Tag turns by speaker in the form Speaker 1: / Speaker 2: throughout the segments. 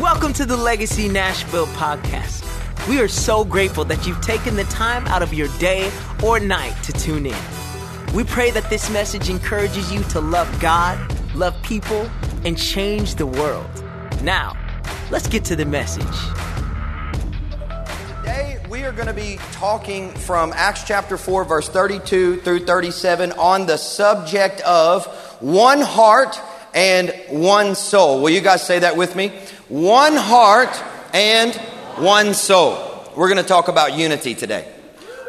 Speaker 1: Welcome to the Legacy Nashville podcast. We are so grateful that you've taken the time out of your day or night to tune in. We pray that this message encourages you to love God, love people, and change the world. Now, let's get to the message.
Speaker 2: Today, we are going to be talking from Acts chapter 4, verse 32 through 37 on the subject of one heart and one soul. Will you guys say that with me? One heart and one soul. We're going to talk about unity today.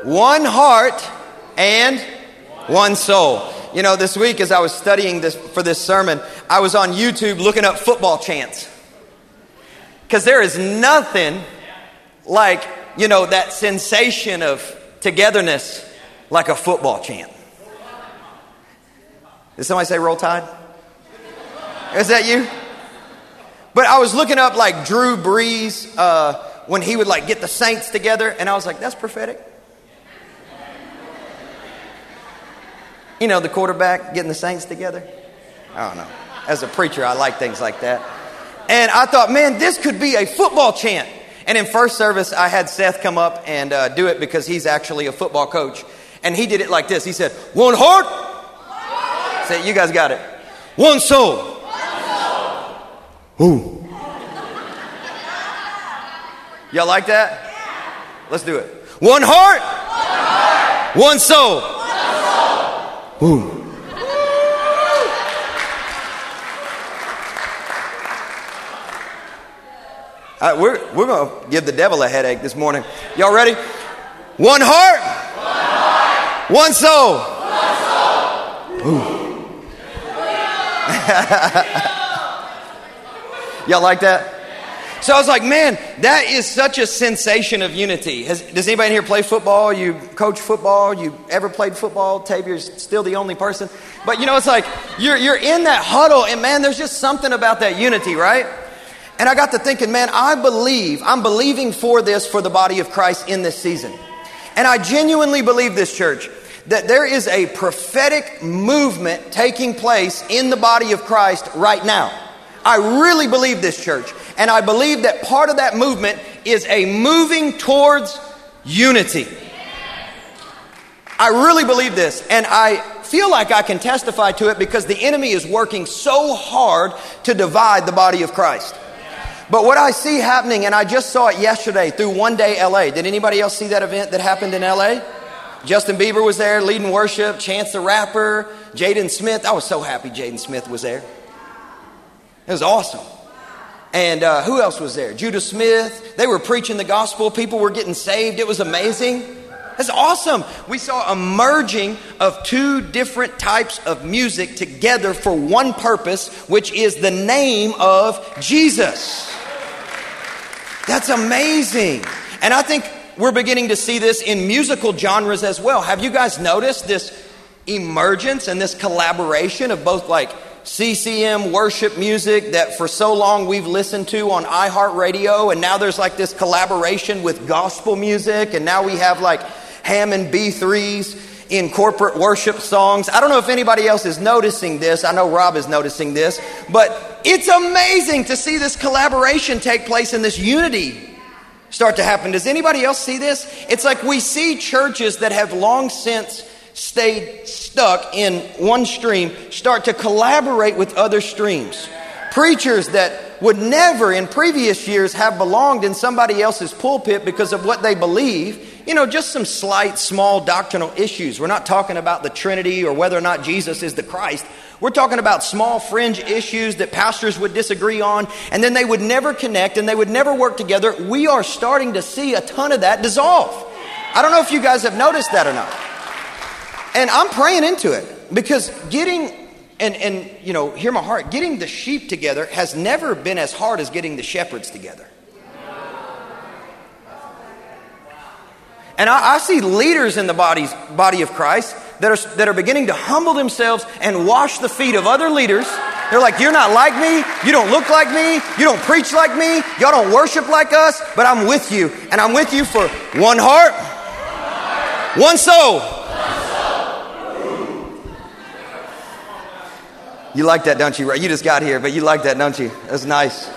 Speaker 2: One heart and one soul. You know, this week as I was studying this for this sermon, I was on YouTube looking up football chants. Because there is nothing like, you know, that sensation of togetherness like a football chant. Did somebody say roll tide? Is that you? But I was looking up like Drew Brees uh, when he would like get the saints together, and I was like, that's prophetic. You know, the quarterback getting the saints together. I don't know. As a preacher, I like things like that. And I thought, man, this could be a football chant. And in first service, I had Seth come up and uh, do it because he's actually a football coach. And he did it like this. He said, "One heart." Say, you guys got it. One soul. Ooh. Y'all like that? Let's do it. One heart, one soul. Ooh. Uh, All right, we're, we're going to give the devil a headache this morning. Y'all ready? One heart, one, soul. Y'all like that? So I was like, man, that is such a sensation of unity. Has, does anybody here play football? You coach football? You ever played football? Tavier's still the only person. But you know, it's like you're, you're in that huddle, and man, there's just something about that unity, right? And I got to thinking, man, I believe, I'm believing for this for the body of Christ in this season. And I genuinely believe this, church, that there is a prophetic movement taking place in the body of Christ right now. I really believe this, church. And I believe that part of that movement is a moving towards unity. I really believe this. And I feel like I can testify to it because the enemy is working so hard to divide the body of Christ. But what I see happening, and I just saw it yesterday through One Day LA. Did anybody else see that event that happened in LA? Justin Bieber was there leading worship, Chance the Rapper, Jaden Smith. I was so happy Jaden Smith was there. It was awesome. And uh, who else was there? Judah Smith. They were preaching the gospel. People were getting saved. It was amazing. That's awesome. We saw a merging of two different types of music together for one purpose, which is the name of Jesus. That's amazing. And I think we're beginning to see this in musical genres as well. Have you guys noticed this emergence and this collaboration of both like CCM worship music that for so long we've listened to on iHeartRadio, and now there's like this collaboration with gospel music, and now we have like Hammond B3s in corporate worship songs. I don't know if anybody else is noticing this. I know Rob is noticing this, but it's amazing to see this collaboration take place and this unity start to happen. Does anybody else see this? It's like we see churches that have long since stayed stuck in one stream start to collaborate with other streams. Preachers that would never in previous years have belonged in somebody else's pulpit because of what they believe. You know, just some slight, small doctrinal issues. We're not talking about the Trinity or whether or not Jesus is the Christ. We're talking about small fringe issues that pastors would disagree on, and then they would never connect and they would never work together. We are starting to see a ton of that dissolve. I don't know if you guys have noticed that or not. And I'm praying into it because getting, and, and you know, hear my heart, getting the sheep together has never been as hard as getting the shepherds together. And I, I see leaders in the bodies, body of Christ that are, that are beginning to humble themselves and wash the feet of other leaders. They're like, You're not like me. You don't look like me. You don't preach like me. Y'all don't worship like us, but I'm with you. And I'm with you for one heart, one soul. You like that, don't you? You just got here, but you like that, don't you? That's nice.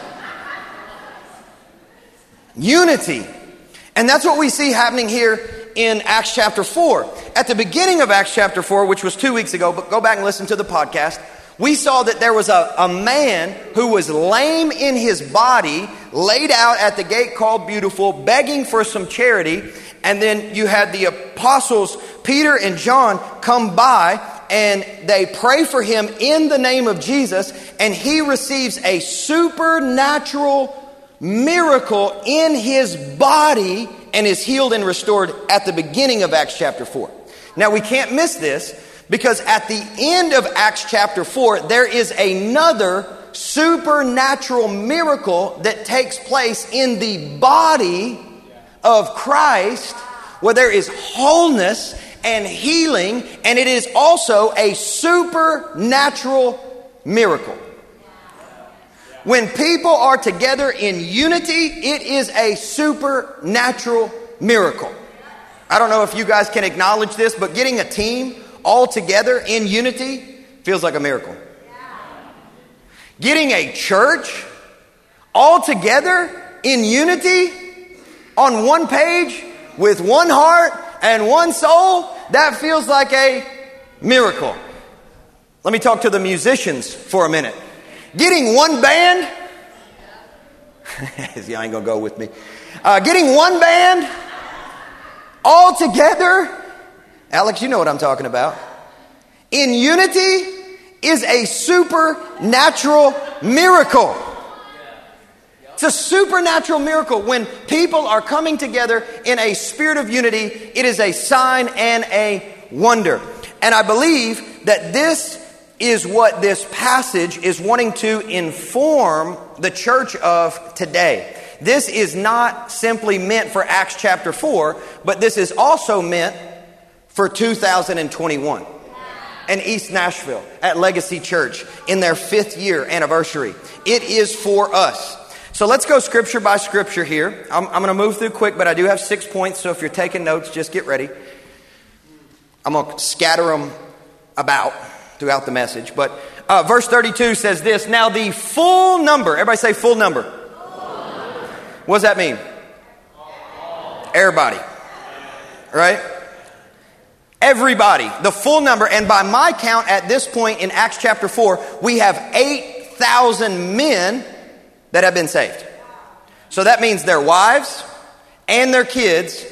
Speaker 2: unity. And that's what we see happening here in Acts chapter 4. At the beginning of Acts chapter 4, which was two weeks ago, but go back and listen to the podcast, we saw that there was a, a man who was lame in his body, laid out at the gate called Beautiful, begging for some charity. And then you had the apostles, Peter and John, come by and they pray for him in the name of Jesus, and he receives a supernatural miracle in his body and is healed and restored at the beginning of Acts chapter 4. Now, we can't miss this because at the end of Acts chapter 4, there is another supernatural miracle that takes place in the body of Christ where there is wholeness and healing, and it is also a supernatural miracle. When people are together in unity, it is a supernatural miracle. I don't know if you guys can acknowledge this, but getting a team all together in unity feels like a miracle. Getting a church all together in unity on one page with one heart and one soul, that feels like a miracle. Let me talk to the musicians for a minute. Getting one band, y'all ain't gonna go with me. Uh, getting one band all together, Alex, you know what I'm talking about. In unity is a supernatural miracle. It's a supernatural miracle. When people are coming together in a spirit of unity, it is a sign and a wonder. And I believe that this is what this passage is wanting to inform the church of today. This is not simply meant for Acts chapter 4, but this is also meant for 2021 and East Nashville at Legacy Church in their fifth year anniversary. It is for us. So let's go scripture by scripture here. I'm, I'm going to move through quick, but I do have six points, so if you're taking notes, just get ready. I'm going to scatter them about throughout the message. But uh, verse 32 says this Now the full number, everybody say full number. What does that mean? Everybody. Right? Everybody, the full number. And by my count at this point in Acts chapter 4, we have 8,000 men that have been saved. So that means their wives and their kids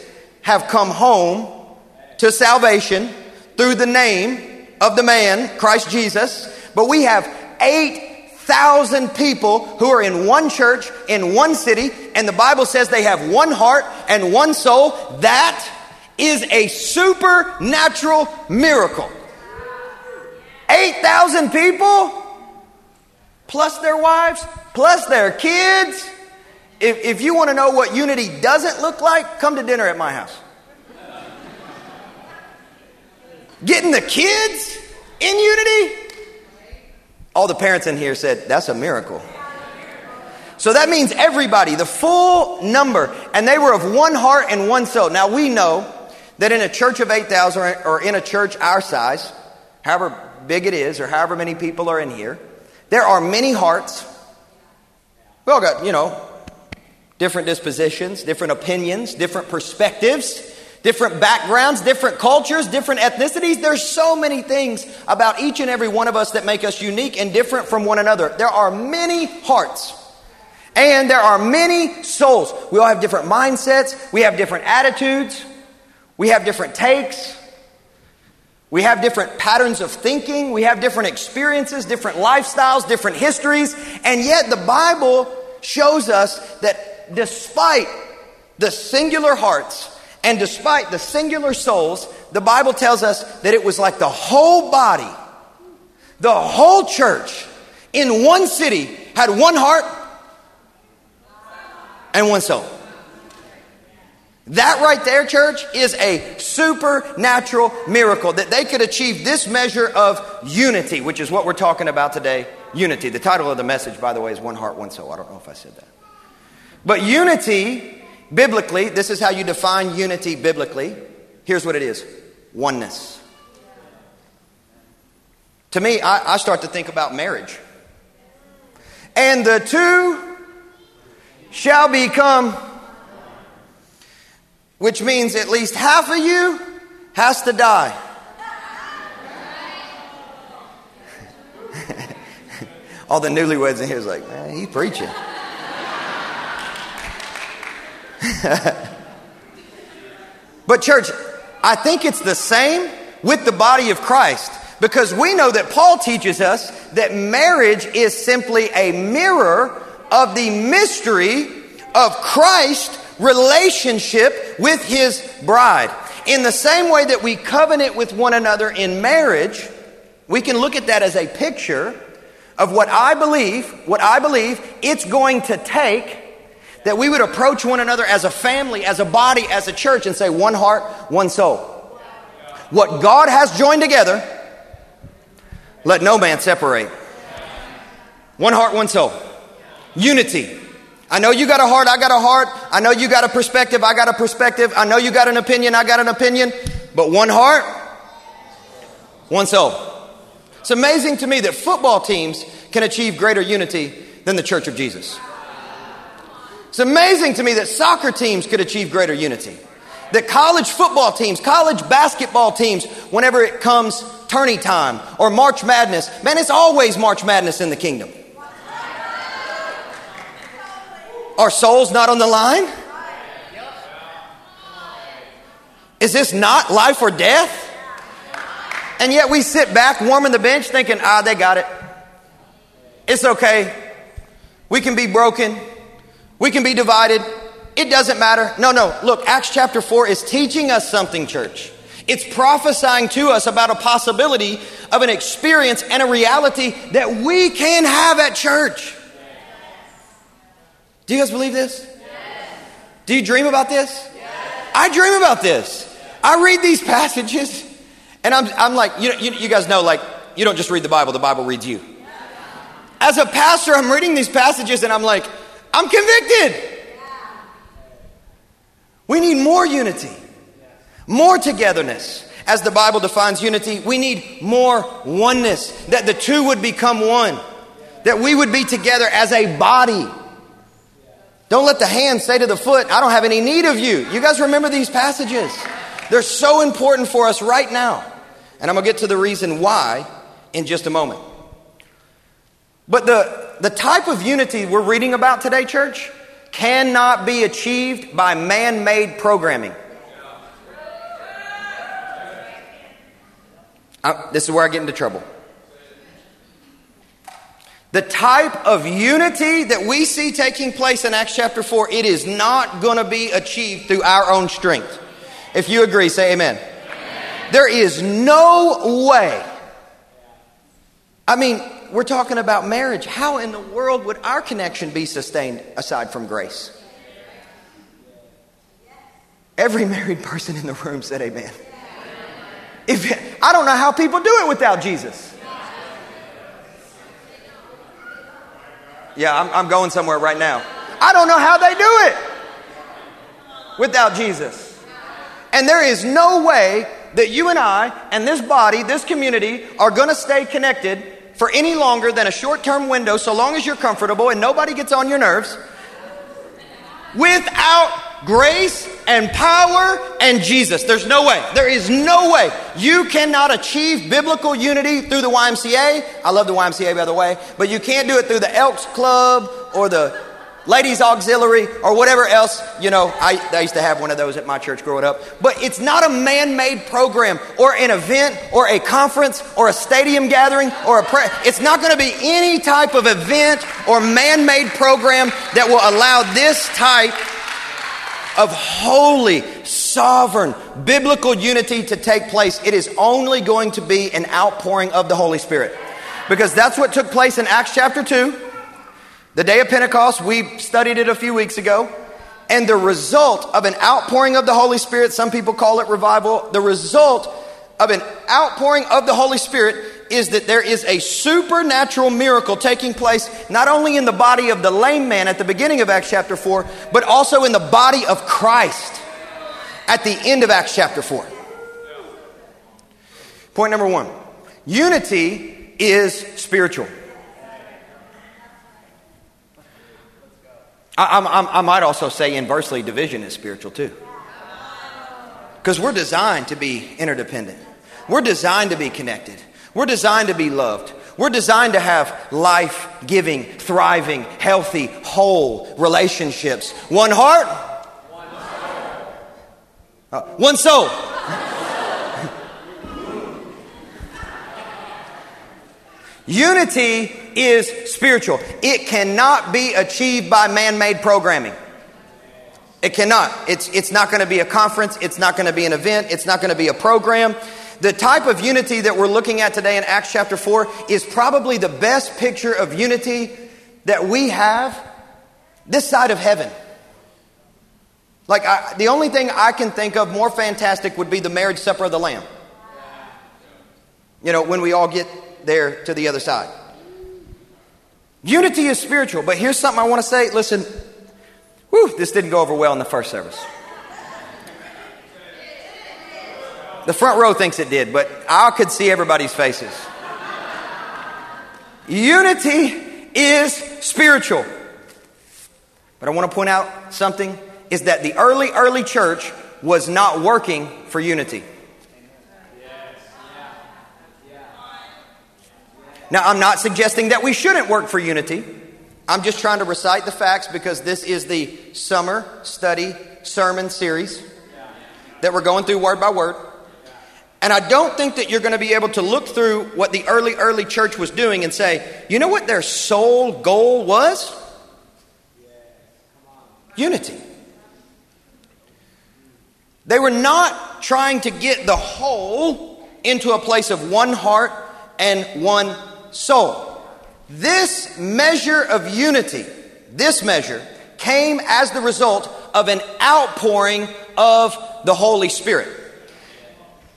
Speaker 2: have come home to salvation through the name of the man, Christ Jesus. But we have 8,000 people who are in one church, in one city, and the Bible says they have one heart and one soul. That is a supernatural miracle. 8,000 people plus their wives, plus their kids. If, if you want to know what unity doesn't look like, come to dinner at my house. Getting the kids in unity? All the parents in here said, that's a miracle. So that means everybody, the full number, and they were of one heart and one soul. Now we know that in a church of 8,000 or in a church our size, however big it is, or however many people are in here, there are many hearts. We all got, you know, different dispositions, different opinions, different perspectives, different backgrounds, different cultures, different ethnicities. There's so many things about each and every one of us that make us unique and different from one another. There are many hearts. And there are many souls. We all have different mindsets. We have different attitudes. We have different takes. We have different patterns of thinking, we have different experiences, different lifestyles, different histories, and yet the Bible shows us that despite the singular hearts and despite the singular souls, the Bible tells us that it was like the whole body, the whole church in one city had one heart and one soul. That right there, church, is a supernatural miracle that they could achieve this measure of unity, which is what we're talking about today. Unity. The title of the message, by the way, is One Heart, One Soul. I don't know if I said that. But unity, biblically, this is how you define unity biblically. Here's what it is oneness. To me, I, I start to think about marriage. And the two shall become which means at least half of you has to die. All the newlyweds in here is like, man, he's preaching. but, church, I think it's the same with the body of Christ because we know that Paul teaches us that marriage is simply a mirror of the mystery of Christ relationship with his bride. In the same way that we covenant with one another in marriage, we can look at that as a picture of what I believe, what I believe it's going to take that we would approach one another as a family, as a body, as a church, and say, one heart, one soul. What God has joined together, let no man separate. One heart, one soul. Unity. I know you got a heart, I got a heart. I know you got a perspective, I got a perspective. I know you got an opinion, I got an opinion. But one heart, one soul. It's amazing to me that football teams can achieve greater unity than the Church of Jesus. It's amazing to me that soccer teams could achieve greater unity. That college football teams, college basketball teams, whenever it comes tourney time or March Madness, man, it's always March Madness in the kingdom. Are souls not on the line? Is this not life or death? And yet we sit back warming the bench thinking, ah, they got it. It's okay. We can be broken. We can be divided. It doesn't matter. No, no. Look, Acts chapter 4 is teaching us something, church. It's prophesying to us about a possibility of an experience and a reality that we can have at church. Do you guys believe this? Do you dream about this? I dream about this. I read these passages and I'm, I'm like, you, you, you guys know, like, you don't just read the Bible, the Bible reads you. As a pastor, I'm reading these passages and I'm like, I'm convicted. We need more unity, more togetherness. As the Bible defines unity, we need more oneness, that the two would become one, that we would be together as a body. Don't let the hand say to the foot, I don't have any need of you. You guys remember these passages? They're so important for us right now. And I'm going to get to the reason why in just a moment. But the, the type of unity we're reading about today, church, cannot be achieved by man made programming. I, this is where I get into trouble. The type of unity that we see taking place in Acts chapter 4, it is not going to be achieved through our own strength. If you agree, say amen. amen. There is no way. I mean, we're talking about marriage. How in the world would our connection be sustained aside from grace? Every married person in the room said amen. If, I don't know how people do it without Jesus. Yeah, I'm, I'm going somewhere right now. I don't know how they do it without Jesus. And there is no way that you and I and this body, this community, are going to stay connected for any longer than a short term window, so long as you're comfortable and nobody gets on your nerves, without grace and power and Jesus. There's no way. There is no way. You cannot achieve biblical unity through the YMCA. I love the YMCA, by the way, but you can't do it through the Elks Club or the ladies auxiliary or whatever else you know I, I, used to have one of those at my church growing up but it's not a man-made program or an event or a conference or a stadium gathering or a prayer it's not going to be any type of event or man-made program that will allow this type of holy sovereign biblical unity to take place. It is only going to be an outpouring of the holy spirit. Because that's what took place in acts chapter 2 the day of Pentecost, we studied it a few weeks ago. And the result of an outpouring of the Holy Spirit, some people call it revival, the result of an outpouring of the Holy Spirit is that there is a supernatural miracle taking place not only in the body of the lame man at the beginning of Acts chapter 4, but also in the body of Christ at the end of Acts chapter 4. Point number one unity is spiritual. I, I, I might also say inversely, division is spiritual too. Because we're designed to be interdependent. We're designed to be connected. We're designed to be loved. We're designed to have life giving, thriving, healthy, whole relationships. One heart, one, uh, one soul. Unity is spiritual. It cannot be achieved by man made programming. It cannot. It's, it's not going to be a conference. It's not going to be an event. It's not going to be a program. The type of unity that we're looking at today in Acts chapter 4 is probably the best picture of unity that we have this side of heaven. Like, I, the only thing I can think of more fantastic would be the marriage supper of the Lamb. You know, when we all get there to the other side. Unity is spiritual, but here's something I want to say. Listen, whew, this didn't go over well in the first service. The front row thinks it did, but I could see everybody's faces. Unity is spiritual. But I want to point out something is that the early, early church was not working for unity. Now, I'm not suggesting that we shouldn't work for unity. I'm just trying to recite the facts because this is the summer study sermon series that we're going through word by word. And I don't think that you're going to be able to look through what the early, early church was doing and say, you know what their sole goal was? Unity. They were not trying to get the whole into a place of one heart and one soul. This measure of unity, this measure, came as the result of an outpouring of the Holy Spirit.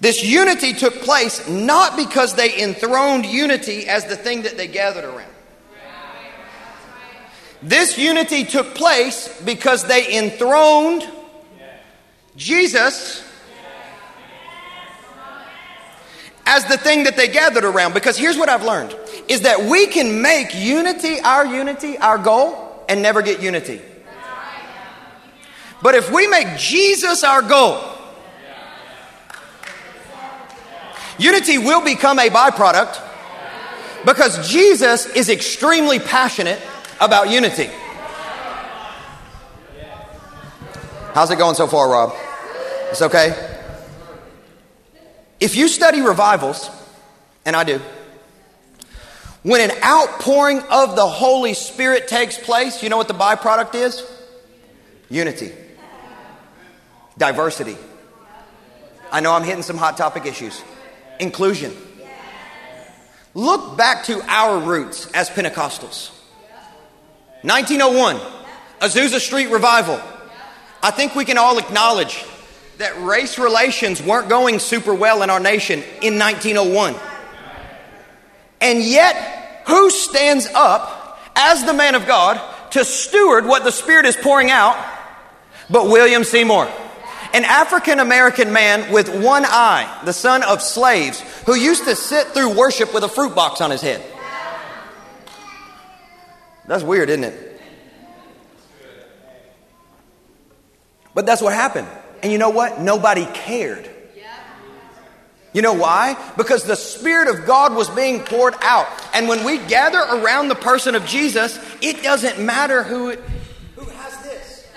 Speaker 2: This unity took place not because they enthroned unity as the thing that they gathered around. This unity took place because they enthroned Jesus as the thing that they gathered around. Because here's what I've learned is that we can make unity our unity, our goal, and never get unity. But if we make Jesus our goal, unity will become a byproduct because Jesus is extremely passionate about unity. How's it going so far, Rob? It's okay? If you study revivals, and I do, when an outpouring of the Holy Spirit takes place, you know what the byproduct is? Unity, diversity. I know I'm hitting some hot topic issues. Inclusion. Look back to our roots as Pentecostals. 1901, Azusa Street Revival. I think we can all acknowledge that race relations weren't going super well in our nation in 1901. And yet, who stands up as the man of God to steward what the Spirit is pouring out but William Seymour? An African American man with one eye, the son of slaves, who used to sit through worship with a fruit box on his head. That's weird, isn't it? But that's what happened. And you know what? Nobody cared. You know why? Because the Spirit of God was being poured out. And when we gather around the person of Jesus, it doesn't matter who, who has this.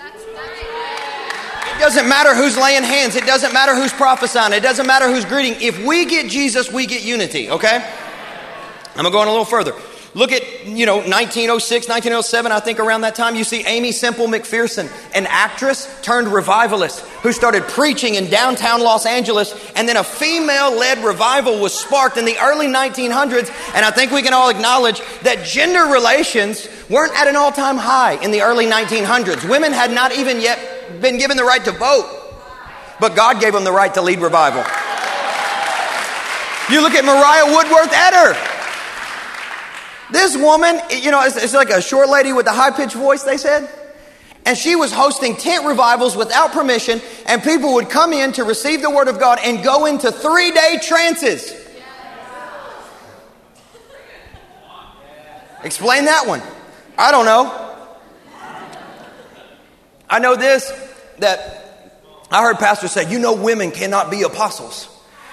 Speaker 2: It doesn't matter who's laying hands. It doesn't matter who's prophesying. It doesn't matter who's greeting. If we get Jesus, we get unity, okay? I'm going to go on a little further. Look at, you know, 1906, 1907, I think around that time, you see Aimee Semple McPherson, an actress turned revivalist who started preaching in downtown Los Angeles, and then a female led revival was sparked in the early 1900s. And I think we can all acknowledge that gender relations weren't at an all time high in the early 1900s. Women had not even yet been given the right to vote, but God gave them the right to lead revival. You look at Mariah Woodworth Etter. This woman, you know, it's, it's like a short lady with a high pitched voice, they said. And she was hosting tent revivals without permission, and people would come in to receive the Word of God and go into three day trances. Explain that one. I don't know. I know this that I heard pastors say, you know, women cannot be apostles.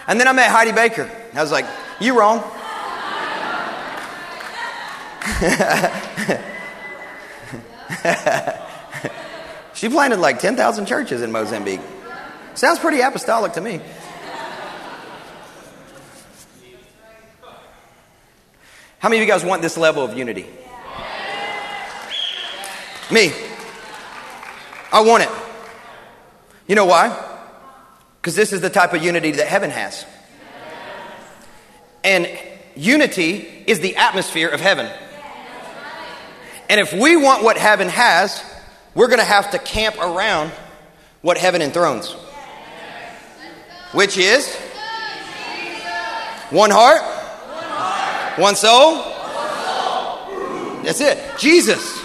Speaker 2: And then I met Heidi Baker. I was like, you wrong. she planted like 10,000 churches in Mozambique. Sounds pretty apostolic to me. How many of you guys want this level of unity? Me. I want it. You know why? Because this is the type of unity that heaven has. And unity is the atmosphere of heaven. And if we want what heaven has, we're going to have to camp around what heaven enthrones. Which is one heart, one soul. That's it. Jesus.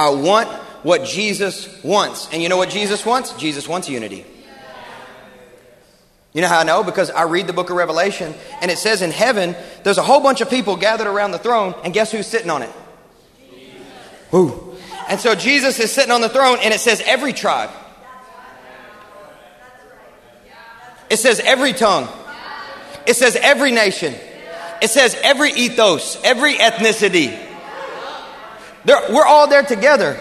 Speaker 2: I want what Jesus wants. And you know what Jesus wants? Jesus wants unity. You know how I know? Because I read the book of Revelation and it says in heaven, there's a whole bunch of people gathered around the throne, and guess who's sitting on it? Who? And so Jesus is sitting on the throne and it says every tribe. It says every tongue. It says every nation. It says every ethos, every ethnicity. They're, we're all there together.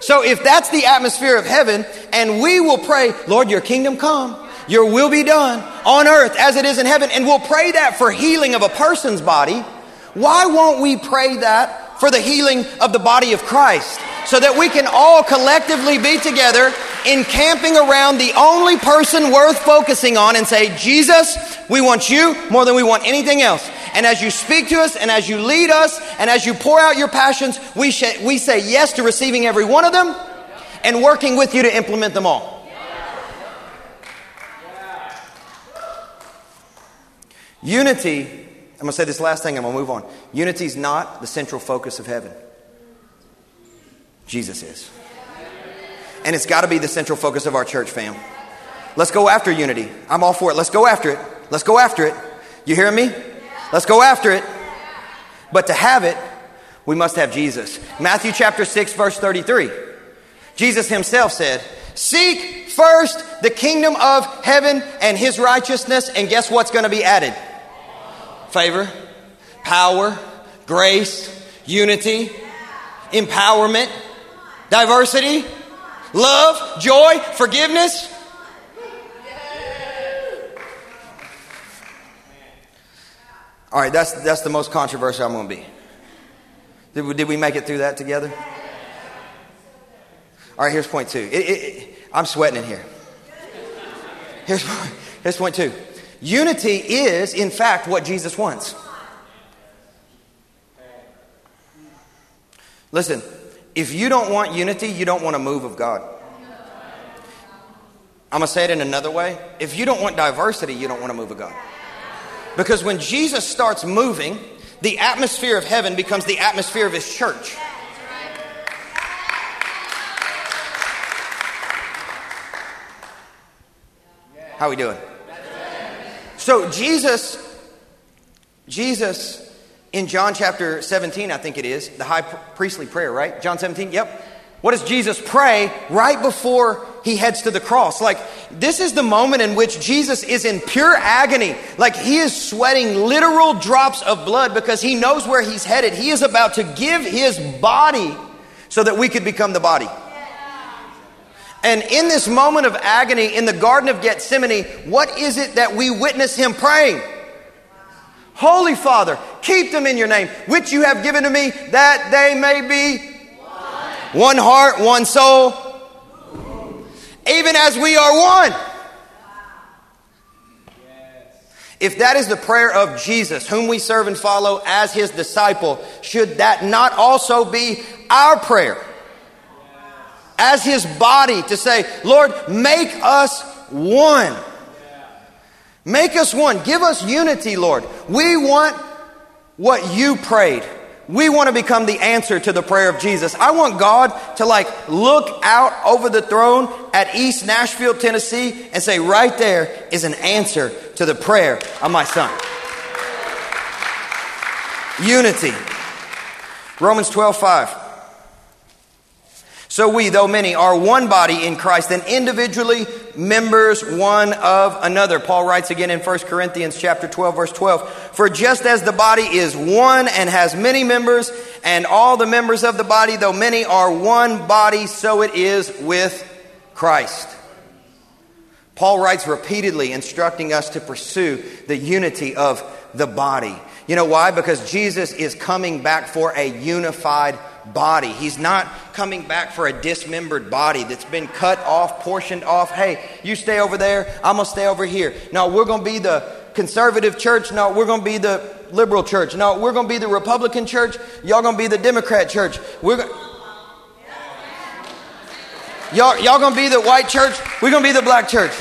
Speaker 2: So if that's the atmosphere of heaven, and we will pray, Lord, your kingdom come, your will be done on earth as it is in heaven, and we'll pray that for healing of a person's body, why won't we pray that for the healing of the body of Christ? So that we can all collectively be together encamping around the only person worth focusing on and say, Jesus, we want you more than we want anything else. And as you speak to us and as you lead us and as you pour out your passions, we, sh- we say yes to receiving every one of them and working with you to implement them all. Unity, I'm going to say this last thing, I'm going to move on. Unity is not the central focus of heaven. Jesus is. And it's got to be the central focus of our church fam. Let's go after unity. I'm all for it. Let's go after it. Let's go after it. You hear me? Let's go after it. But to have it, we must have Jesus. Matthew chapter 6, verse 33. Jesus himself said, Seek first the kingdom of heaven and his righteousness, and guess what's going to be added? Favor, power, grace, unity, empowerment, diversity, love, joy, forgiveness. All right, that's, that's the most controversial I'm going to be. Did we, did we make it through that together? All right, here's point two. It, it, it, I'm sweating in here. Here's, here's point two. Unity is, in fact, what Jesus wants. Listen, if you don't want unity, you don't want a move of God. I'm going to say it in another way. If you don't want diversity, you don't want a move of God. Because when Jesus starts moving, the atmosphere of heaven becomes the atmosphere of his church. How are we doing? So Jesus, Jesus in John chapter 17, I think it is, the high priestly prayer, right? John 17, yep. What does Jesus pray right before he heads to the cross? Like, this is the moment in which Jesus is in pure agony. Like, he is sweating literal drops of blood because he knows where he's headed. He is about to give his body so that we could become the body. And in this moment of agony in the Garden of Gethsemane, what is it that we witness him praying? Holy Father, keep them in your name, which you have given to me, that they may be one, one heart, one soul, even as we are one. If that is the prayer of Jesus, whom we serve and follow as his disciple, should that not also be our prayer? As his body to say, Lord, make us one. Make us one. Give us unity, Lord. We want what you prayed. We want to become the answer to the prayer of Jesus. I want God to like look out over the throne at East Nashville, Tennessee and say, right there is an answer to the prayer of my son. Unity. Romans 12, 5. So we, though many, are one body in Christ and individually members one of another. Paul writes again in 1 Corinthians chapter 12 verse 12, for just as the body is one and has many members, and all the members of the body, though many, are one body, so it is with Christ. Paul writes repeatedly instructing us to pursue the unity of the body. You know why? Because Jesus is coming back for a unified body. He's not coming back for a dismembered body that's been cut off, portioned off. Hey, you stay over there, I'm going to stay over here. No, we're going to be the conservative church. No, we're going to be the liberal church. No, we're going to be the Republican church. Y'all going to be the Democrat church. We're going Y'all, y'all gonna be the white church. We're gonna be the black church.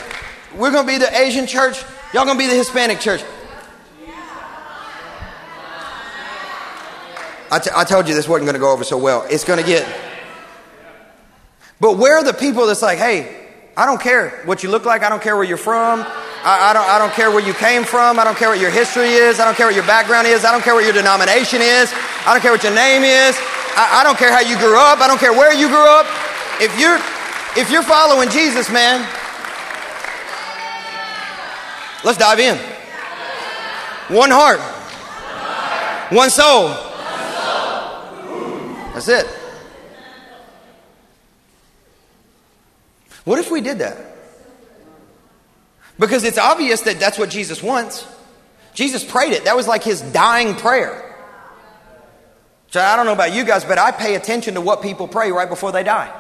Speaker 2: We're gonna be the Asian church. Y'all gonna be the Hispanic church. I, t- I told you this wasn't going to go over so well. It's going to get. But where are the people that's like, hey, I don't care what you look like. I don't care where you're from. I, I, don't, I don't care where you came from. I don't care what your history is. I don't care what your background is. I don't care what your denomination is. I don't care what your name is. I, I don't care how you grew up. I don't care where you grew up. If you're, if you're following Jesus, man, let's dive in. One heart, one soul. That's it. What if we did that? Because it's obvious that that's what Jesus wants. Jesus prayed it. That was like his dying prayer. So I don't know about you guys, but I pay attention to what people pray right before they die.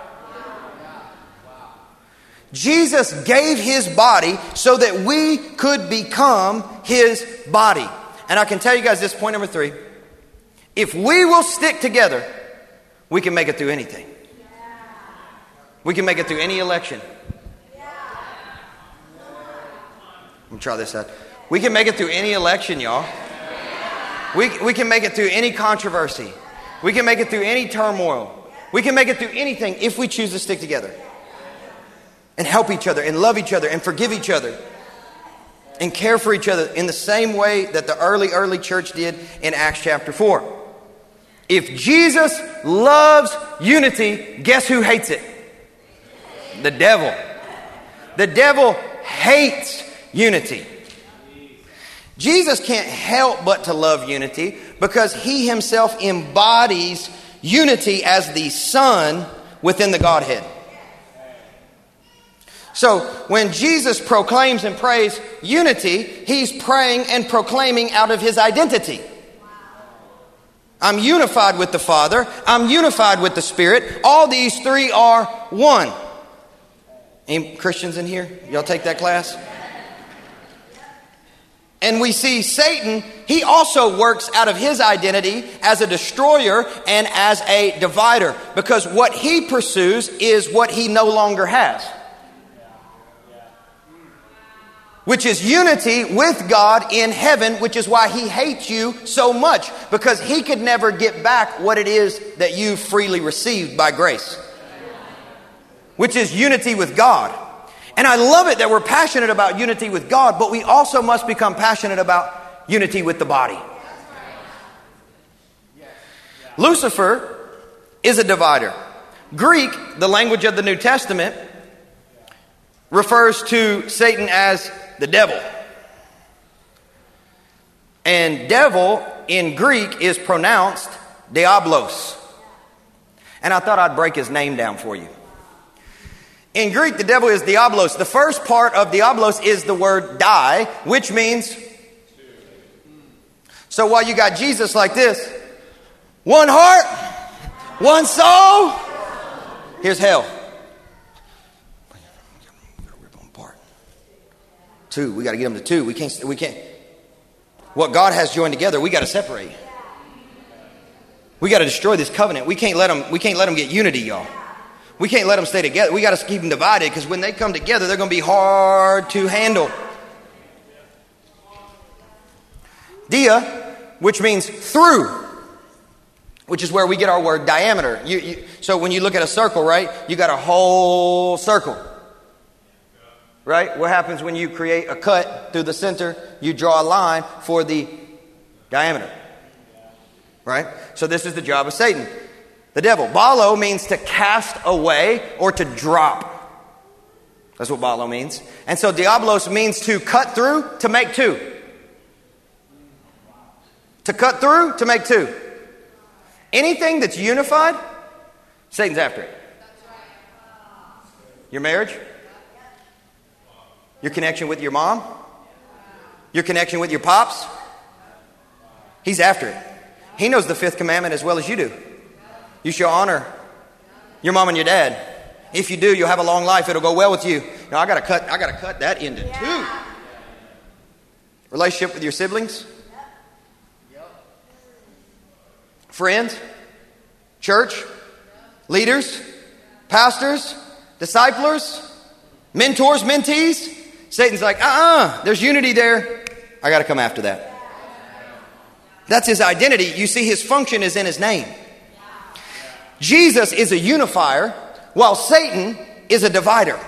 Speaker 2: Jesus gave his body so that we could become his body. And I can tell you guys this point number three. If we will stick together, we can make it through anything. We can make it through any election. Let me try this out. We can make it through any election, y'all. We, we can make it through any controversy. We can make it through any turmoil. We can make it through anything if we choose to stick together and help each other and love each other and forgive each other and care for each other in the same way that the early, early church did in Acts chapter 4. If Jesus loves unity, guess who hates it? The devil. The devil hates unity. Jesus can't help but to love unity because he himself embodies unity as the Son within the Godhead. So when Jesus proclaims and prays unity, he's praying and proclaiming out of his identity. I'm unified with the Father. I'm unified with the Spirit. All these three are one. Any Christians in here? Y'all take that class? And we see Satan, he also works out of his identity as a destroyer and as a divider because what he pursues is what he no longer has. Which is unity with God in heaven, which is why he hates you so much, because he could never get back what it is that you freely received by grace, which is unity with God. And I love it that we're passionate about unity with God, but we also must become passionate about unity with the body. Lucifer is a divider. Greek, the language of the New Testament, refers to Satan as the devil. And devil in Greek is pronounced diablos. And I thought I'd break his name down for you. In Greek, the devil is diablos. The first part of diablos is the word die, which means. So while you got Jesus like this, one heart, one soul, here's hell. Two. We got to get them to two. We can't. We can't. What God has joined together, we got to separate. We got to destroy this covenant. We can't let them. We can't let them get unity, y'all. We can't let them stay together. We got to keep them divided because when they come together, they're going to be hard to handle. Dia, which means through, which is where we get our word diameter. You, you, so when you look at a circle, right, you got a whole circle right? What happens when you create a cut through the center? You draw a line for the diameter, right? So this is the job of Satan. The devil. Balo means to cast away or to drop. That's what balo means. And so diabolos means to cut through, to make two. To cut through, to make two. Anything that's unified, Satan's after it. Your marriage? Your connection with your mom? Your connection with your pops? He's after it. He knows the fifth commandment as well as you do. You shall honor your mom and your dad. If you do, you'll have a long life. It'll go well with you. Now I gotta cut I gotta cut that into two. Relationship with your siblings? Friends? Church? Leaders? Pastors? Disciplers? Mentors, mentees? Satan's like, uh uh-uh, uh, there's unity there. I got to come after that. That's his identity. You see, his function is in his name. Jesus is a unifier, while Satan is a divider.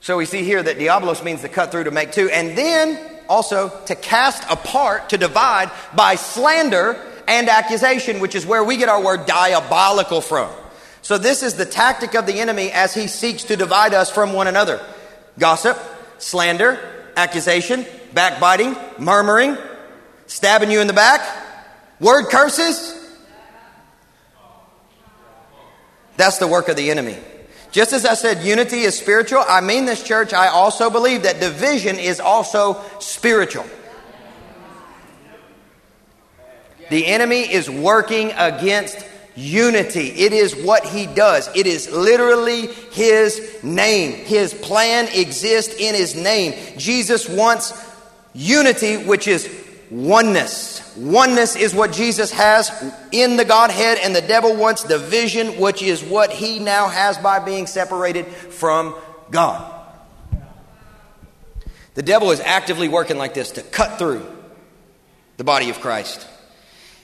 Speaker 2: So we see here that diabolos means to cut through to make two, and then also to cast apart, to divide by slander and accusation, which is where we get our word diabolical from. So this is the tactic of the enemy as he seeks to divide us from one another. Gossip, slander, accusation, backbiting, murmuring, stabbing you in the back, word curses. That's the work of the enemy. Just as I said, unity is spiritual, I mean this church, I also believe that division is also spiritual. The enemy is working against unity. It is what he does. It is literally his name. His plan exists in his name. Jesus wants unity, which is oneness. Oneness is what Jesus has in the Godhead, and the devil wants division, which is what he now has by being separated from God. The devil is actively working like this to cut through the body of Christ.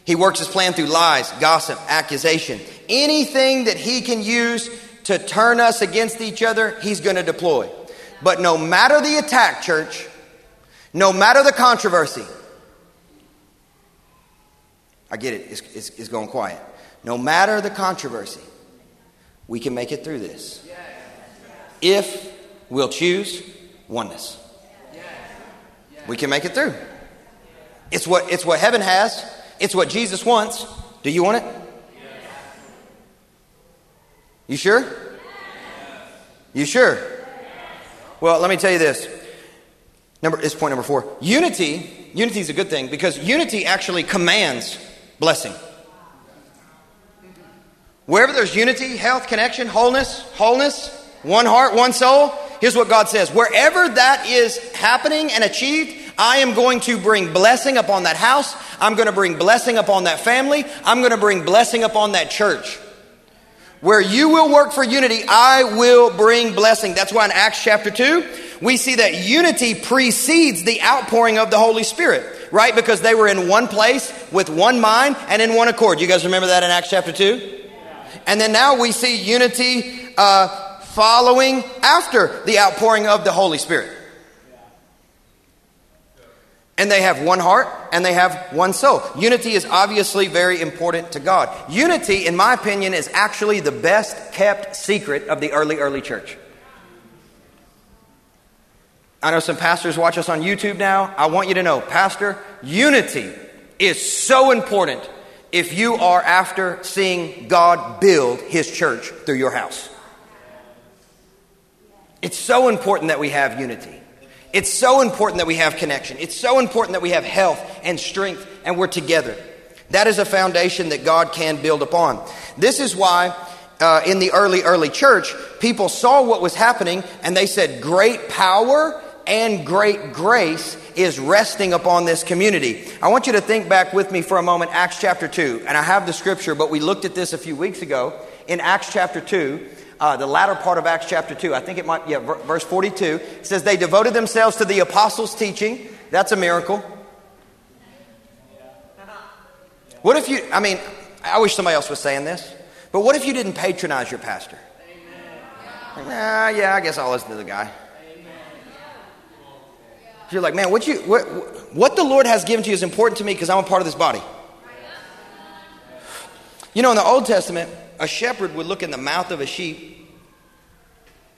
Speaker 2: He works his plan through lies, gossip, accusation. Anything that he can use to turn us against each other, he's going to deploy. But no matter the attack, church, no matter the controversy, I get it, it's, it's, it's going quiet. No matter the controversy, we can make it through this. If we'll choose oneness, we can make it through. It's what, it's what heaven has. It's what Jesus wants. Do you want it? You sure? You sure? Well, let me tell you this. Number is point number four. Unity, unity is a good thing because unity actually commands blessing. Wherever there's unity, health, connection, wholeness, wholeness, one heart, one soul, here's what God says. Wherever that is happening and achieved, I am going to bring blessing upon that house. I'm going to bring blessing upon that family. I'm going to bring blessing upon that church. Where you will work for unity, I will bring blessing. That's why in Acts chapter 2, we see that unity precedes the outpouring of the Holy Spirit, right? Because they were in one place with one mind and in one accord. You guys remember that in Acts chapter 2? And then now we see unity uh, following after the outpouring of the Holy Spirit and they have one heart and they have one soul. Unity is obviously very important to God. Unity, in my opinion, is actually the best kept secret of the early, early church. I know some pastors watch us on YouTube now. I want you to know, Pastor, unity is so important if you are after seeing God build His church through your house. It's so important that we have unity. It's so important that we have connection. It's so important that we have health and strength and we're together. That is a foundation that God can build upon. This is why uh, in the early, early church, people saw what was happening and they said, Great power and great grace is resting upon this community. I want you to think back with me for a moment, Acts chapter 2. And I have the scripture, but we looked at this a few weeks ago. In Acts chapter 2, uh, the latter part of Acts chapter 2. I think it might, yeah, verse 42. It says, They devoted themselves to the apostles' teaching. That's a miracle. What if you, I mean, I wish somebody else was saying this, but what if you didn't patronize your pastor? Like, nah, yeah, I guess I'll listen to the guy. You're like, man, what you what what the Lord has given to you is important to me because I'm a part of this body. You know, in the Old Testament, a shepherd would look in the mouth of a sheep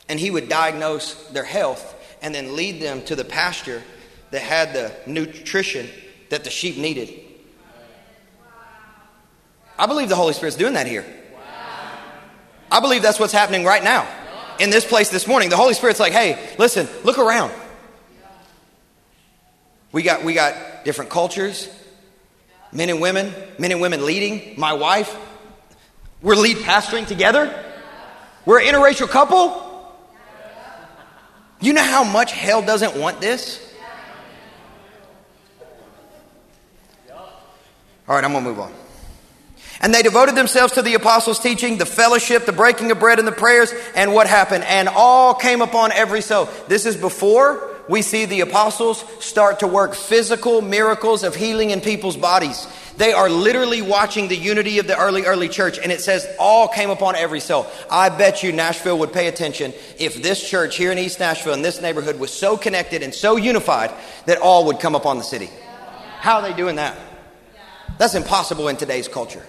Speaker 2: and he would diagnose their health and then lead them to the pasture that had the nutrition that the sheep needed. I believe the Holy Spirit's doing that here. I believe that's what's happening right now in this place this morning. The Holy Spirit's like, hey, listen, look around. We got, we got different cultures, men and women, men and women leading. My wife, we're lead pastoring together. We're an interracial couple. You know how much hell doesn't want this? All right, I'm going to move on. And they devoted themselves to the apostles' teaching, the fellowship, the breaking of bread, and the prayers. And what happened? And all came upon every soul. This is before we see the apostles start to work physical miracles of healing in people's bodies. They are literally watching the unity of the early, early church, and it says all came upon every soul. I bet you Nashville would pay attention if this church here in East Nashville, in this neighborhood, was so connected and so unified that all would come upon the city. How are they doing that? That's impossible in today's culture.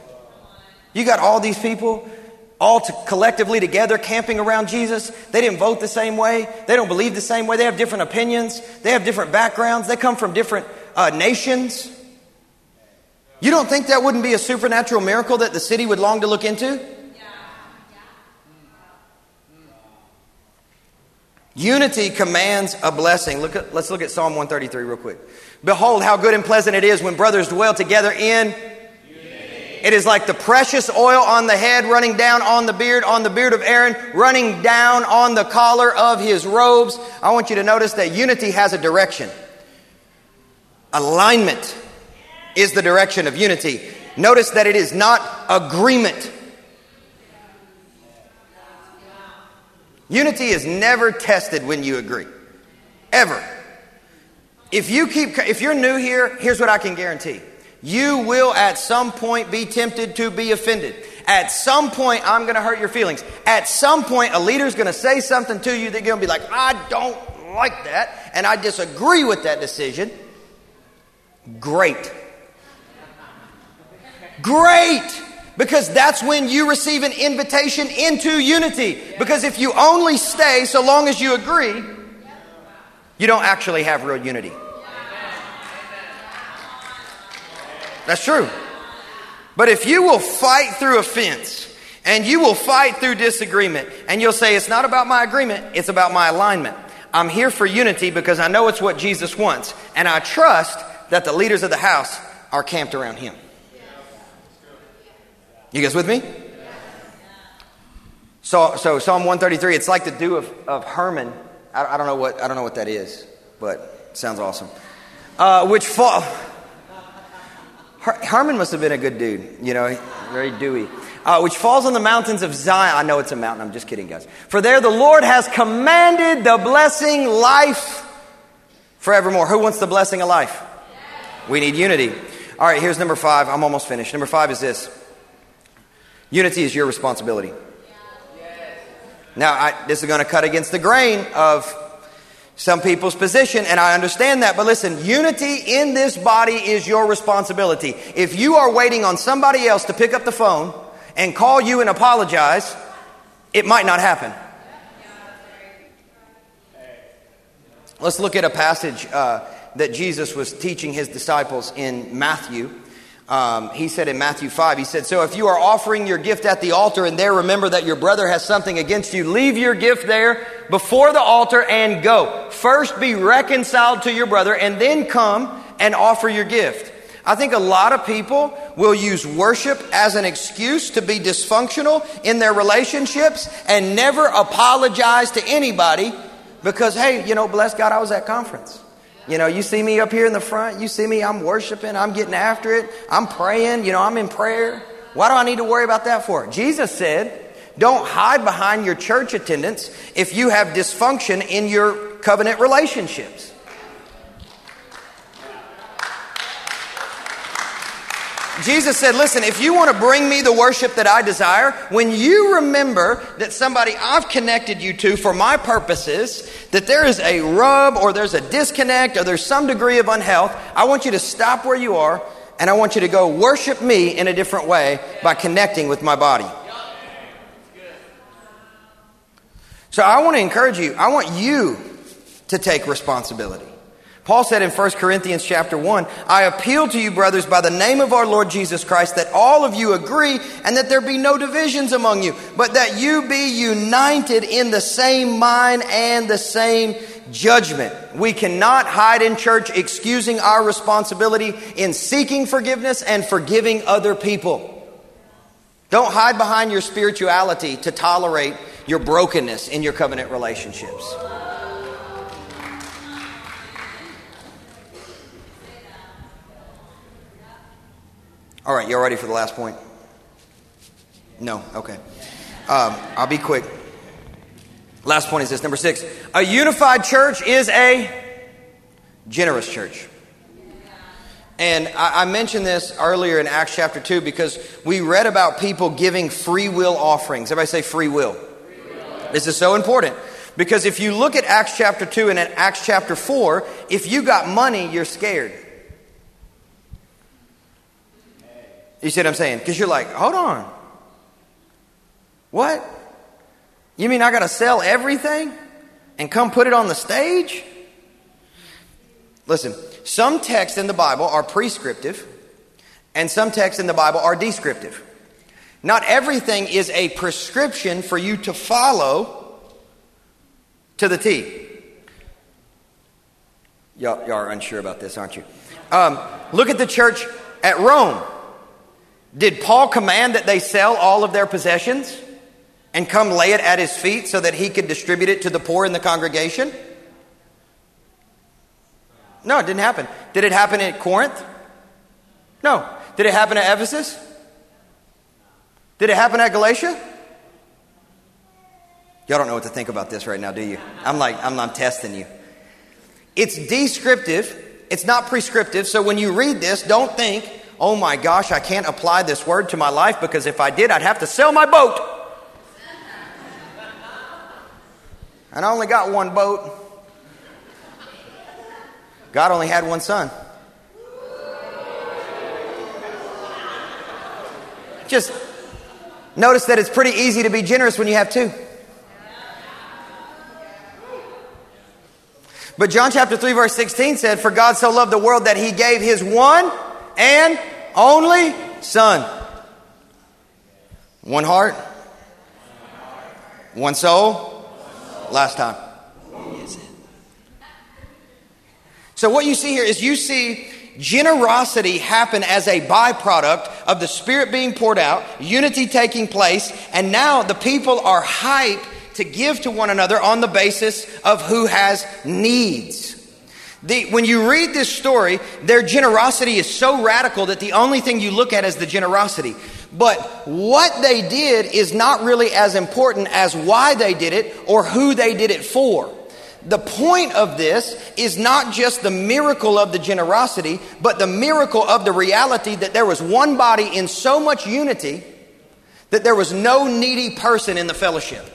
Speaker 2: You got all these people all to collectively together camping around Jesus. They didn't vote the same way. They don't believe the same way. They have different opinions. They have different backgrounds. They come from different uh, nations. You don't think that wouldn't be a supernatural miracle that the city would long to look into? Unity commands a blessing. Look at, let's look at Psalm 133 real quick. Behold, how good and pleasant it is when brothers dwell together in it is like the precious oil on the head running down on the beard, on the beard of Aaron, running down on the collar of his robes. I want you to notice that unity has a direction. Alignment is the direction of unity. Notice that it is not agreement. Unity is never tested when you agree. Ever. If you keep if you're new here, here's what I can guarantee. You will at some point be tempted to be offended. At some point, I'm going to hurt your feelings. At some point, a leader's going to say something to you that you're going to be like, I don't like that, and I disagree with that decision. Great. Great! Because that's when you receive an invitation into unity. Because if you only stay so long as you agree, you don't actually have real unity. That's true. But if you will fight through offense and you will fight through disagreement and you'll say, it's not about my agreement, it's about my alignment. I'm here for unity because I know it's what Jesus wants. And I trust that the leaders of the house are camped around him. You guys with me? So, so Psalm 133, it's like the dew of, of Hermon. I, I, don't know what, I don't know what that is, but sounds awesome. Uh, which fall. Herman must have been a good dude, you know, very dewy. Uh, which falls on the mountains of Zion. I know it's a mountain. I'm just kidding, guys. For there the Lord has commanded the blessing life forevermore. Who wants the blessing of life? We need unity. All right, here's number five. I'm almost finished. Number five is this unity is your responsibility. Now, I, this is going to cut against the grain of some people's position, and I understand that. But listen, unity in this body is your responsibility. If you are waiting on somebody else to pick up the phone and call you and apologize, it might not happen. Let's look at a passage uh, that Jesus was teaching his disciples in Matthew. Um, he said in Matthew 5, he said, So if you are offering your gift at the altar and there remember that your brother has something against you, leave your gift there before the altar and go. First be reconciled to your brother and then come and offer your gift. I think a lot of people will use worship as an excuse to be dysfunctional in their relationships and never apologize to anybody because, hey, you know, bless God, I was at conference. You know, you see me up here in the front, you see me, I'm worshiping, I'm getting after it, I'm praying, you know, I'm in prayer. Why do I need to worry about that for? Jesus said, don't hide behind your church attendance if you have dysfunction in your covenant relationships. Jesus said, Listen, if you want to bring me the worship that I desire, when you remember that somebody I've connected you to for my purposes, that there is a rub or there's a disconnect or there's some degree of unhealth, I want you to stop where you are and I want you to go worship me in a different way by connecting with my body. So I want to encourage you. I want you to take responsibility. Paul said in 1 Corinthians chapter 1, I appeal to you, brothers, by the name of our Lord Jesus Christ, that all of you agree and that there be no divisions among you, but that you be united in the same mind and the same judgment. We cannot hide in church excusing our responsibility in seeking forgiveness and forgiving other people. Don't hide behind your spirituality to tolerate your brokenness in your covenant relationships. All right, y'all ready for the last point? No? Okay. Um, I'll be quick. Last point is this number six. A unified church is a generous church. And I, I, mentioned this earlier in Acts chapter 2 because we read about people giving free will offerings. Everybody say free will. This is so important because if you look at Acts chapter 2 and at Acts chapter 4, if you got money, you're scared. You see what I'm saying? Because you're like, hold on. What? You mean I got to sell everything and come put it on the stage? Listen, some texts in the Bible are prescriptive and some texts in the Bible are descriptive. Not everything is a prescription for you to follow to the T. Y'all, y'all are unsure about this, aren't you? Um, look at the church at Rome. Did Paul command that they sell all of their possessions and come lay it at his feet so that he could distribute it to the poor in the congregation? No, it didn't happen. Did it happen at Corinth? No. Did it happen at Ephesus? Did it happen at Galatia? Y'all don't know what to think about this right now, do you? I'm like, I'm, I'm testing you. It's descriptive, it's not prescriptive. So when you read this, don't think, oh my gosh, I can't apply this word to my life because if I did, I'd have to sell my boat. And I only got one boat. God only had one son. Just notice that it's pretty easy to be generous when you have two. But John chapter 3 verse 16 said, For God so loved the world that he gave his one and only Son. One heart, one soul. Last time. So, what you see here is you see generosity happen as a byproduct of the Spirit being poured out, unity taking place, and now the people are hyped to give to one another on the basis of who has needs. The, when you read this story, their generosity is so radical that the only thing you look at is the generosity. But what they did is not really as important as why they did it or who they did it for. The point of this is not just the miracle of the generosity, but the miracle of the reality that there was one body in so much unity that there was no needy person in the fellowship.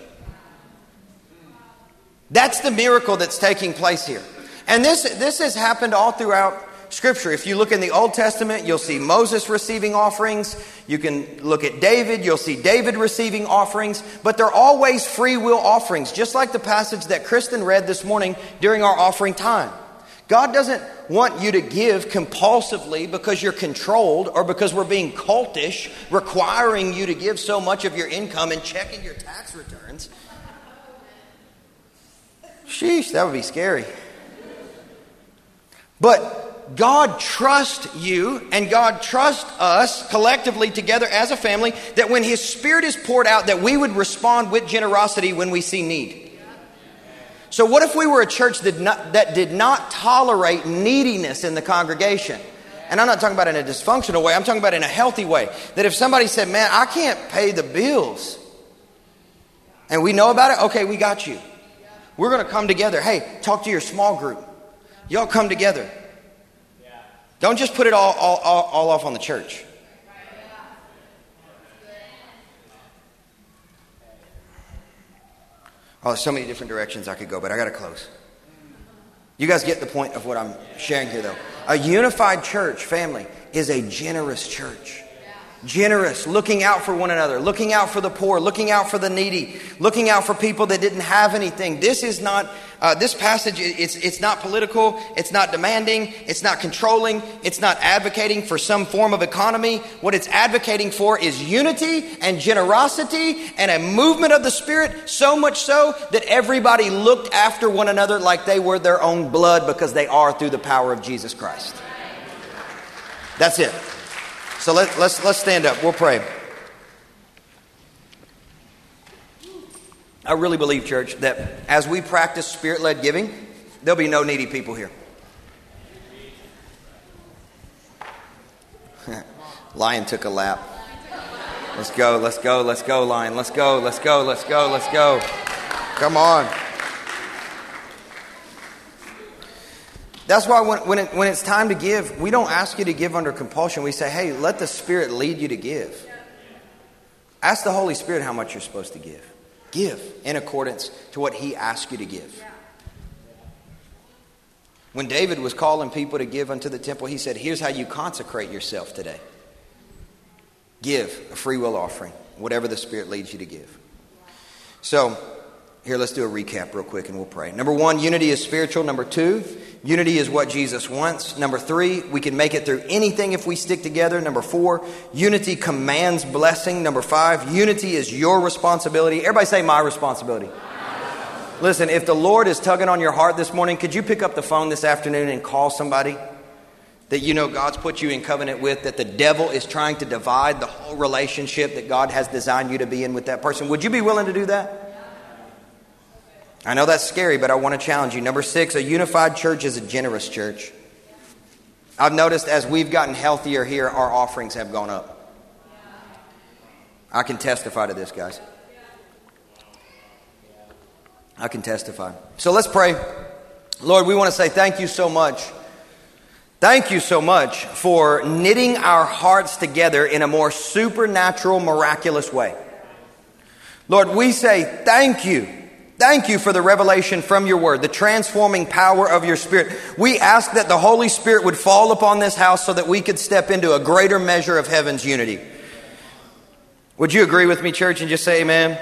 Speaker 2: That's the miracle that's taking place here. And this, this has happened all throughout Scripture. If you look in the Old Testament, you'll see Moses receiving offerings. You can look at David, you'll see David receiving offerings. But they're always free will offerings, just like the passage that Kristen read this morning during our offering time. God doesn't want you to give compulsively because you're controlled or because we're being cultish, requiring you to give so much of your income and checking your tax returns. Sheesh, that would be scary. But God trusts you and God trusts us collectively together as a family that when His Spirit is poured out, that we would respond with generosity when we see need. So, what if we were a church that, not, that did not tolerate neediness in the congregation? And I'm not talking about in a dysfunctional way, I'm talking about in a healthy way. That if somebody said, Man, I can't pay the bills, and we know about it, okay, we got you. We're going to come together. Hey, talk to your small group. Y'all come together. Don't just put it all, all, all, all off on the church. Oh, there's so many different directions I could go, but I got to close. You guys get the point of what I'm sharing here, though. A unified church, family, is a generous church. Generous, looking out for one another, looking out for the poor, looking out for the needy, looking out for people that didn't have anything. This is not, uh, this passage, it's, it's not political, it's not demanding, it's not controlling, it's not advocating for some form of economy. What it's advocating for is unity and generosity and a movement of the Spirit, so much so that everybody looked after one another like they were their own blood because they are through the power of Jesus Christ. That's it. So let, let's, let's stand up. We'll pray. I really believe, church, that as we practice spirit led giving, there'll be no needy people here. Lion took a lap. Let's go, let's go, let's go, Lion. Let's go, let's go, let's go, let's go. Come on. That's why when, when, it, when it's time to give, we don't ask you to give under compulsion. We say, hey, let the Spirit lead you to give. Ask the Holy Spirit how much you're supposed to give. Give in accordance to what He asks you to give. When David was calling people to give unto the temple, he said, Here's how you consecrate yourself today give a free will offering, whatever the Spirit leads you to give. So, here, let's do a recap real quick and we'll pray. Number one, unity is spiritual. Number two, unity is what Jesus wants. Number three, we can make it through anything if we stick together. Number four, unity commands blessing. Number five, unity is your responsibility. Everybody say, my responsibility. Listen, if the Lord is tugging on your heart this morning, could you pick up the phone this afternoon and call somebody that you know God's put you in covenant with, that the devil is trying to divide the whole relationship that God has designed you to be in with that person? Would you be willing to do that? I know that's scary, but I want to challenge you. Number six, a unified church is a generous church. I've noticed as we've gotten healthier here, our offerings have gone up. I can testify to this, guys. I can testify. So let's pray. Lord, we want to say thank you so much. Thank you so much for knitting our hearts together in a more supernatural, miraculous way. Lord, we say thank you Thank you for the revelation from your word, the transforming power of your spirit. We ask that the Holy Spirit would fall upon this house so that we could step into a greater measure of heaven's unity. Would you agree with me, church, and just say amen?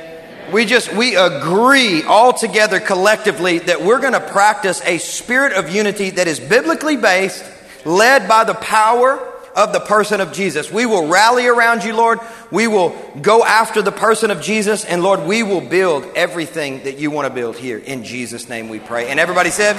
Speaker 2: We just, we agree all together collectively that we're going to practice a spirit of unity that is biblically based, led by the power of the person of Jesus. We will rally around you, Lord. We will go after the person of Jesus. And Lord, we will build everything that you want to build here. In Jesus' name we pray. And everybody said,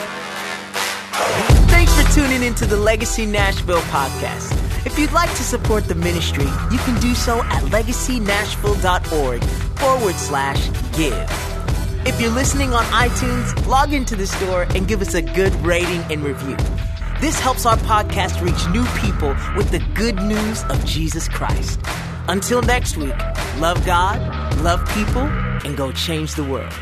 Speaker 1: Thanks for tuning into the Legacy Nashville podcast. If you'd like to support the ministry, you can do so at legacynashville.org forward slash give. If you're listening on iTunes, log into the store and give us a good rating and review. This helps our podcast reach new people with the good news of Jesus Christ. Until next week, love God, love people, and go change the world.